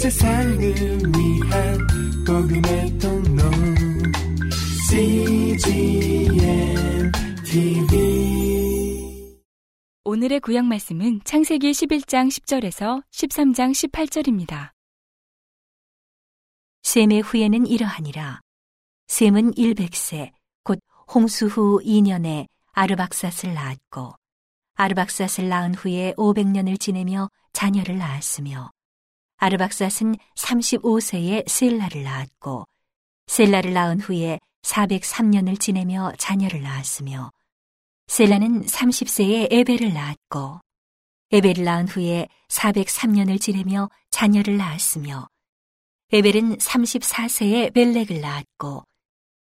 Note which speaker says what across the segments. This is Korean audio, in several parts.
Speaker 1: 세상을 위한 복음의 통로 CGM TV
Speaker 2: 오늘의 구약 말씀은 창세기 11장 10절에서 13장 18절입니다.
Speaker 3: 셈의 후에는 이러하니라. 셈은 100세, 곧 홍수 후 2년에 아르박삿을 낳았고, 아르박삿을 낳은 후에 500년을 지내며 자녀를 낳았으며, 아르박삿은 35세에 셀라를 낳았고, 셀라를 낳은 후에 403년을 지내며 자녀를 낳았으며, 셀라는 30세에 에벨을 낳았고, 에벨을 낳은 후에 403년을 지내며 자녀를 낳았으며, 에벨은 34세에 벨렉을 낳았고,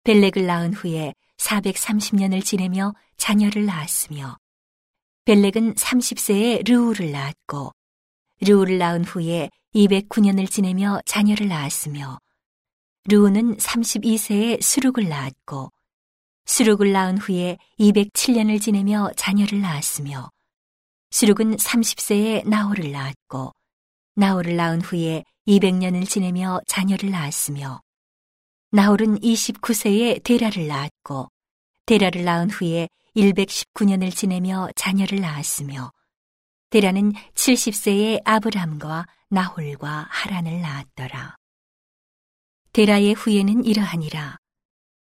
Speaker 3: 벨렉을 낳은 후에 430년을 지내며 자녀를 낳았으며, 벨렉은 30세에 르우를 낳았고, 르우를 낳은 후에 209년을 지내며 자녀를 낳았으며, 르우는 32세에 수룩을 낳았고, 수룩을 낳은 후에 207년을 지내며 자녀를 낳았으며, 수룩은 30세에 나홀을 낳았고, 나홀을 낳은 후에 200년을 지내며 자녀를 낳았으며, 나홀은 29세에 데라를 낳았고, 데라를 낳은 후에 119년을 지내며 자녀를 낳았으며, 데라는 70세에 아브람과 나홀과 하란을 낳았더라. 데라의 후에는 이러하니라.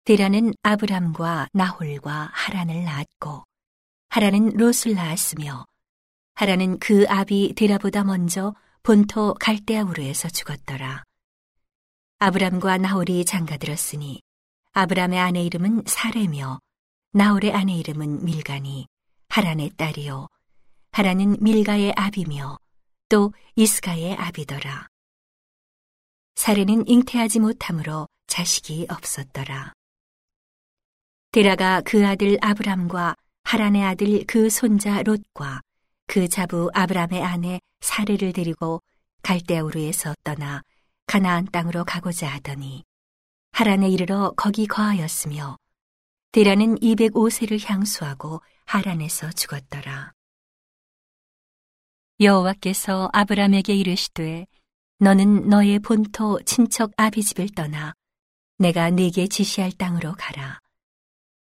Speaker 3: 데라는 아브람과 나홀과 하란을 낳았고, 하란은 롯을 낳았으며, 하란은 그 아비 데라보다 먼저 본토 갈대아우르에서 죽었더라. 아브람과 나홀이 장가들었으니, 아브람의 아내 이름은 사레며, 나홀의 아내 이름은 밀가니, 하란의 딸이요. 하란은 밀가의 아비며, 또 이스가의 아비더라. 사례는 잉태하지 못하므로 자식이 없었더라. 데라가 그 아들 아브람과 하란의 아들 그 손자 롯과 그 자부 아브람의 아내 사례를 데리고 갈대우르에서 떠나 가나안 땅으로 가고자 하더니 하란에 이르러 거기 거하였으며 데라는 205세를 향수하고 하란에서 죽었더라. 여호와께서 아브람에게 이르시되 너는 너의 본토 친척 아비집을 떠나 내가 네게 지시할 땅으로 가라.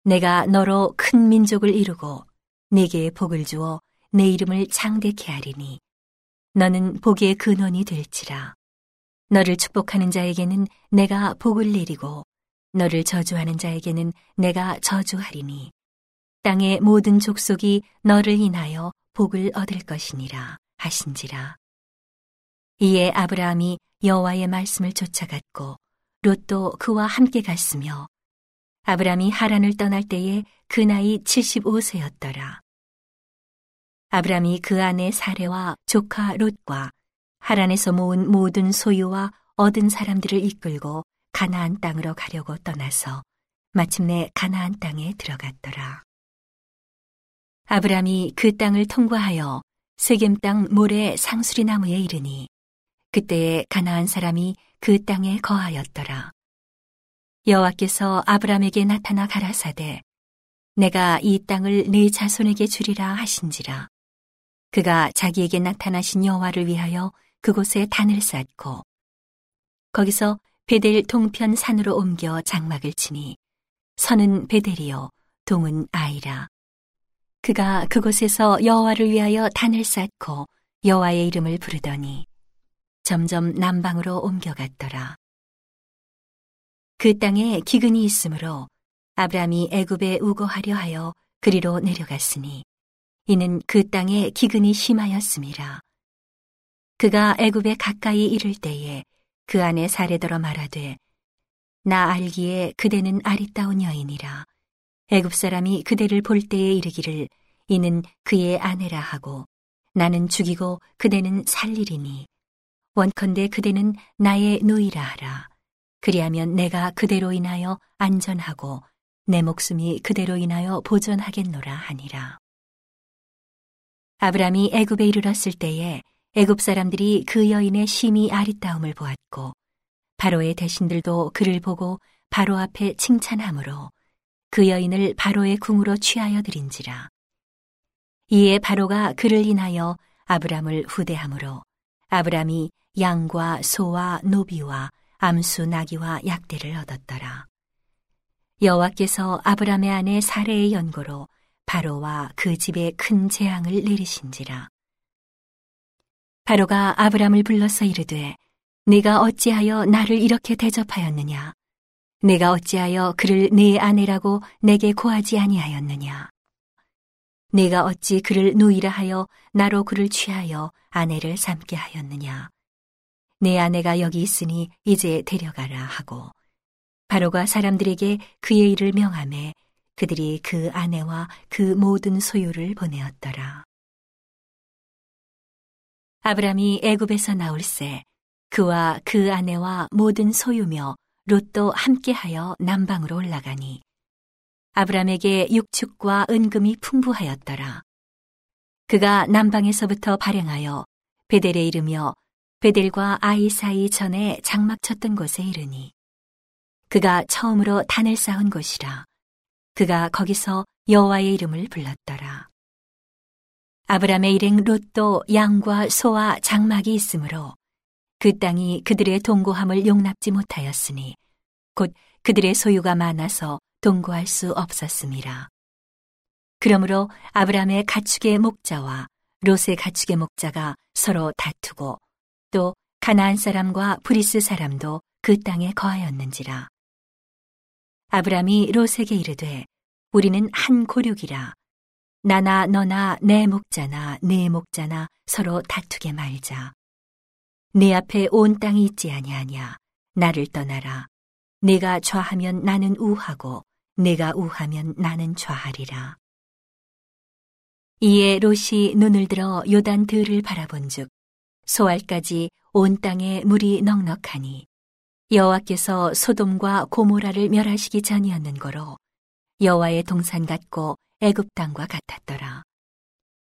Speaker 3: 내가 너로 큰 민족을 이루고 네게 복을 주어 내 이름을 창대케 하리니 너는 복의 근원이 될지라. 너를 축복하는 자에게는 내가 복을 내리고 너를 저주하는 자에게는 내가 저주하리니 땅의 모든 족속이 너를 인하여 복을 얻을 것이니라 하신지라. 이에 아브라함이 여호와의 말씀을 쫓아갔고 롯도 그와 함께 갔으며 아브라함이 하란을 떠날 때에 그 나이 75세였더라. 아브라함이 그 아내 사례와 조카 롯과 하란에서 모은 모든 소유와 얻은 사람들을 이끌고 가나안 땅으로 가려고 떠나서 마침내 가나안 땅에 들어갔더라. 아브라함이 그 땅을 통과하여 세겜 땅 모래 상수리 나무에 이르니 그때에 가나안 사람이 그 땅에 거하였더라. 여호와께서 아브라함에게 나타나 가라사대 내가 이 땅을 네 자손에게 주리라 하신지라. 그가 자기에게 나타나신 여호와를 위하여 그곳에 단을 쌓고 거기서 베델 동편 산으로 옮겨 장막을 치니 선은 베델이요 동은 아이라. 그가 그곳에서 여호와를 위하여 단을 쌓고 여호와의 이름을 부르더니 점점 남방으로 옮겨갔더라. 그 땅에 기근이 있으므로 아브라함이 애굽에 우거하려 하여 그리로 내려갔으니 이는 그 땅에 기근이 심하였음이라. 그가 애굽에 가까이 이를 때에 그 안에 사례더러 말하되 나 알기에 그대는 아리따운 여인이라. 애굽 사람이 그대를 볼 때에 이르기를 이는 그의 아내라 하고 나는 죽이고 그대는 살리리니 원컨대 그대는 나의 누이라 하라. 그리하면 내가 그대로 인하여 안전하고 내 목숨이 그대로 인하여 보존하겠노라 하니라. 아브람이 애굽에 이르렀을 때에 애굽 사람들이 그 여인의 심히 아리따움을 보았고 바로의 대신들도 그를 보고 바로 앞에 칭찬하므로 그 여인을 바로의 궁으로 취하여 드린지라. 이에 바로가 그를 인하여 아브람을 후대하므로 아브람이 양과 소와 노비와 암수 나귀와 약대를 얻었더라. 여호와께서 아브라함의 아내 사례의 연고로 바로와 그 집에 큰 재앙을 내리신지라. 바로가 아브람을 불러서 이르되 네가 어찌하여 나를 이렇게 대접하였느냐? 내가 어찌하여 그를 네 아내라고 내게 고하지 아니하였느냐? 내가 어찌 그를 누이라 하여 나로 그를 취하여 아내를 삼게 하였느냐? 내 아내가 여기 있으니 이제 데려가라 하고 바로가 사람들에게 그의 일을 명함에 그들이 그 아내와 그 모든 소유를 보내었더라. 아브람이 애굽에서 나올 새 그와 그 아내와 모든 소유며 롯도 함께하여 남방으로 올라가니 아브람에게 육축과 은금이 풍부하였더라. 그가 남방에서부터 발행하여 베델에 이르며 베델과 아이 사이 전에 장막 쳤던 곳에 이르니 그가 처음으로 단을 쌓은 곳이라 그가 거기서 여호와의 이름을 불렀더라. 아브람의 일행 롯도 양과 소와 장막이 있으므로 그 땅이 그들의 동고함을 용납지 못하였으니 곧 그들의 소유가 많아서 동거할 수 없었습니다. 그러므로 아브람의 가축의 목자와 롯의 가축의 목자가 서로 다투고 또 가나안 사람과 브리스 사람도 그 땅에 거하였는지라. 아브람이 롯에게 이르되 우리는 한 고륙이라 나나 너나 내 목자나 내 목자나 서로 다투게 말자. 내 앞에 온 땅이 있지 아니하냐. 나를 떠나라. 내가 좌하면 나는 우하고 내가 우하면 나는 좌하리라. 이에 롯이 눈을 들어 요단 들을 바라본즉 소알까지 온 땅에 물이 넉넉하니 여호와께서 소돔과 고모라를 멸하시기 전이었는 거로 여호와의 동산 같고 애굽 땅과 같았더라.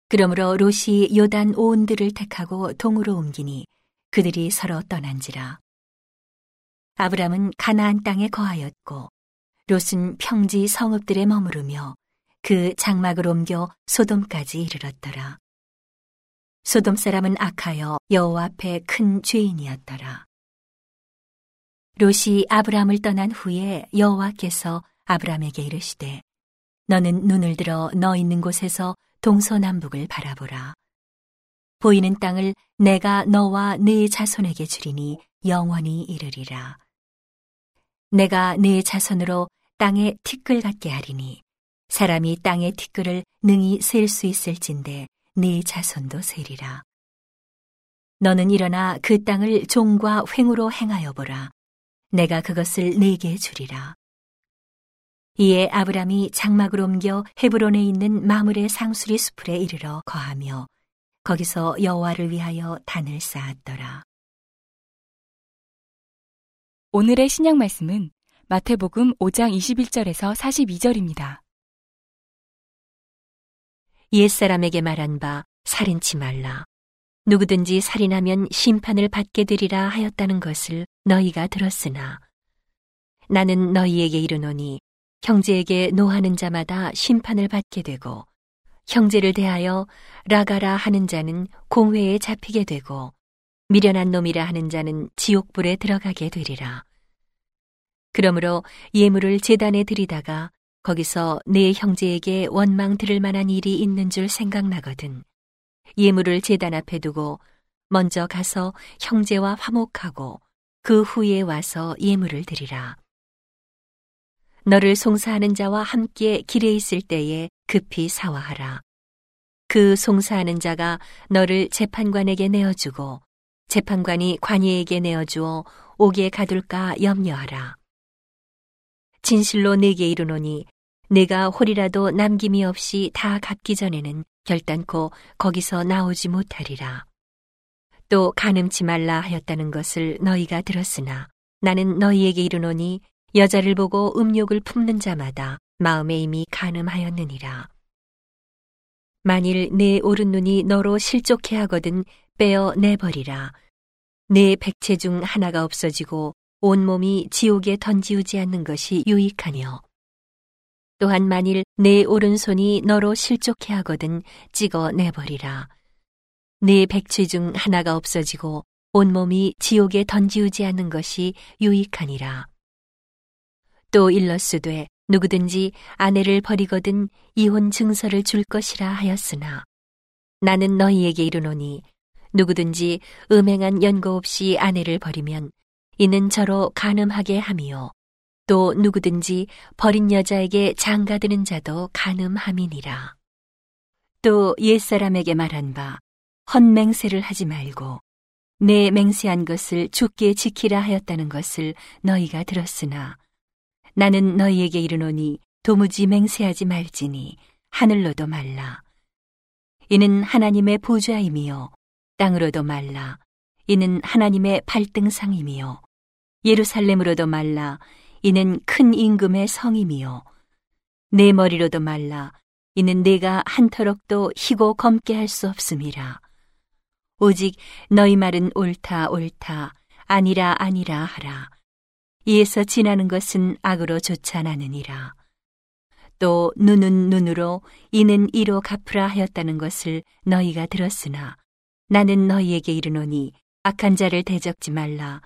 Speaker 3: 그러므로 롯이 요단 오온들을 택하고 동으로 옮기니 그들이 서로 떠난지라. 아브람은 가나안 땅에 거하였고 롯은 평지 성읍들에 머무르며 그 장막을 옮겨 소돔까지 이르렀더라. 소돔 사람은 악하여 여호와 앞에 큰 죄인이었더라. 롯이 아브람을 떠난 후에 여호와께서 아브람에게 이르시되 너는 눈을 들어 너 있는 곳에서 동서남북을 바라보라. 보이는 땅을 내가 너와 네 자손에게 주리니 영원히 이르리라. 내가 네 자손으로 땅에 티끌 같게 하리니 사람이 땅의 티끌을 능히 셀 수 있을진데 네 자손도 세리라. 너는 일어나 그 땅을 종과 횡으로 행하여 보라. 내가 그것을 네게 주리라. 이에 아브람이 장막을 옮겨 헤브론에 있는 마물의 상수리 수풀에 이르러 거하며 거기서 여호와를 위하여 단을 쌓았더라.
Speaker 2: 오늘의 신약 말씀은 마태복음 5장 21절에서 42절입니다.
Speaker 3: 옛사람에게 말한 바 살인치 말라. 누구든지 살인하면 심판을 받게 되리라 하였다는 것을 너희가 들었으나 나는 너희에게 이르노니 형제에게 노하는 자마다 심판을 받게 되고 형제를 대하여 라가라 하는 자는 공회에 잡히게 되고 미련한 놈이라 하는 자는 지옥불에 들어가게 되리라. 그러므로 예물을 재단에 드리다가 거기서 내 형제에게 원망 들을 만한 일이 있는 줄 생각나거든. 예물을 재단 앞에 두고 먼저 가서 형제와 화목하고 그 후에 와서 예물을 드리라. 너를 송사하는 자와 함께 길에 있을 때에 급히 사화하라. 그 송사하는 자가 너를 재판관에게 내어주고 재판관이 관예에게 내어주어 옥에 가둘까 염려하라. 진실로 내게 이르노니 내가 홀이라도 남김이 없이 다 갚기 전에는 결단코 거기서 나오지 못하리라. 또 가늠치 말라 하였다는 것을 너희가 들었으나 나는 너희에게 이르노니 여자를 보고 음욕을 품는 자마다 마음에 이미 가늠하였느니라. 만일 내 오른 눈이 너로 실족해 하거든 빼어 내버리라. 내 백체 중 하나가 없어지고 온몸이 지옥에 던지우지 않는 것이 유익하며 또한 만일 내 오른손이 너로 실족해 하거든 찍어 내버리라. 내 백체 중 하나가 없어지고 온몸이 지옥에 던지우지 않는 것이 유익하니라. 또 일러스되 누구든지 아내를 버리거든 이혼 증서를 줄 것이라 하였으나 나는 너희에게 이르노니 누구든지 음행한 연고 없이 아내를 버리면 이는 저로 간음하게 함이요 또 누구든지 버린 여자에게 장가드는 자도 간음함이니라. 또 옛사람에게 말한 바 헛맹세를 하지 말고 내 맹세한 것을 죽게 지키라 하였다는 것을 너희가 들었으나 나는 너희에게 이르노니 도무지 맹세하지 말지니 하늘로도 말라. 이는 하나님의 보좌임이요 땅으로도 말라. 이는 하나님의 발등상임이요 예루살렘으로도 말라. 이는 큰 임금의 성임이요 내 머리로도 말라. 이는 내가 한 터럭도 희고 검게 할 수 없음이라. 오직 너희 말은 옳다 옳다 아니라 아니라 하라. 이에서 지나는 것은 악으로 좋지 않으니라. 또 눈은 눈으로 이는 이로 갚으라 하였다는 것을 너희가 들었으나 나는 너희에게 이르노니 악한 자를 대적지 말라.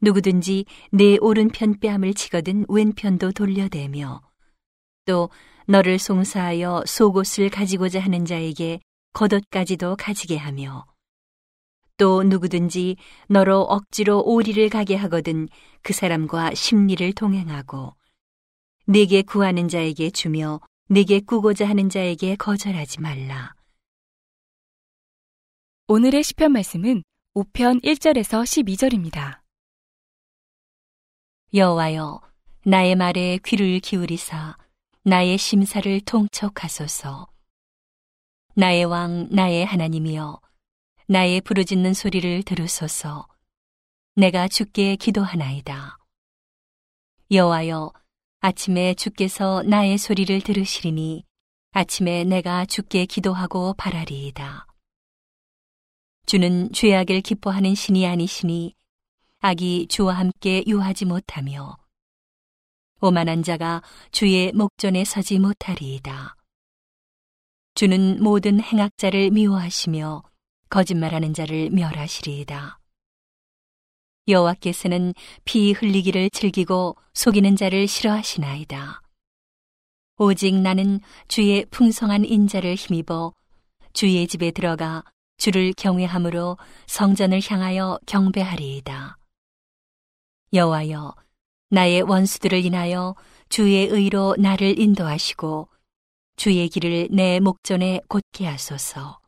Speaker 3: 누구든지 내 오른편 뺨을 치거든 왼편도 돌려대며 또 너를 송사하여 속옷을 가지고자 하는 자에게 겉옷까지도 가지게 하며 또 누구든지 너로 억지로 오리를 가게 하거든 그 사람과 심리를 동행하고 네게 구하는 자에게 주며 네게 꾸고자 하는 자에게 거절하지 말라.
Speaker 2: 오늘의 시편 말씀은 5편 1절에서 12절입니다.
Speaker 3: 여호와여 나의 말에 귀를 기울이사 나의 심사를 통촉하소서. 나의 왕 나의 하나님이여 나의 부르짖는 소리를 들으소서. 내가 주께 기도하나이다. 여호와여, 아침에 주께서 나의 소리를 들으시리니 아침에 내가 주께 기도하고 바라리이다. 주는 죄악을 기뻐하는 신이 아니시니 악이 주와 함께 유하지 못하며 오만한 자가 주의 목전에 서지 못하리이다. 주는 모든 행악자를 미워하시며 거짓말하는 자를 멸하시리이다. 여호와께서는 피 흘리기를 즐기고 속이는 자를 싫어하시나이다. 오직 나는 주의 풍성한 인자를 힘입어 주의 집에 들어가 주를 경외함으로 성전을 향하여 경배하리이다. 여호와여, 나의 원수들을 인하여 주의 의로 나를 인도하시고 주의 길을 내 목전에 곧게 하소서.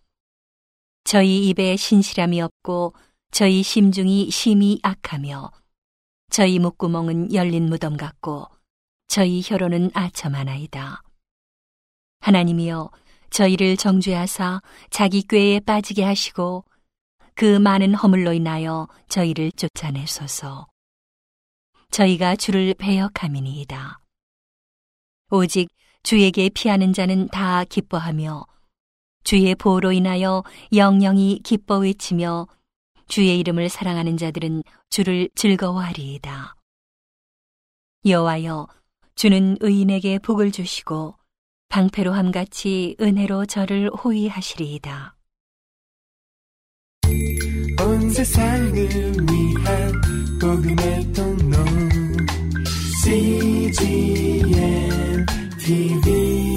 Speaker 3: 저희 입에 신실함이 없고 저희 심중이 심히 악하며 저희 목구멍은 열린 무덤 같고 저희 혀로는 아첨하나이다. 하나님이여 저희를 정죄하사 자기 꾀에 빠지게 하시고 그 많은 허물로 인하여 저희를 쫓아내소서. 저희가 주를 배역함이니이다. 오직 주에게 피하는 자는 다 기뻐하며 주의 보호로 인하여 영영이 기뻐 외치며 주의 이름을 사랑하는 자들은 주를 즐거워하리이다. 여호와여 주는 의인에게 복을 주시고 방패로 함 같이 은혜로 저를 호위하시리이다.
Speaker 1: 온 세상을 위한 복음의 통로 CGM TV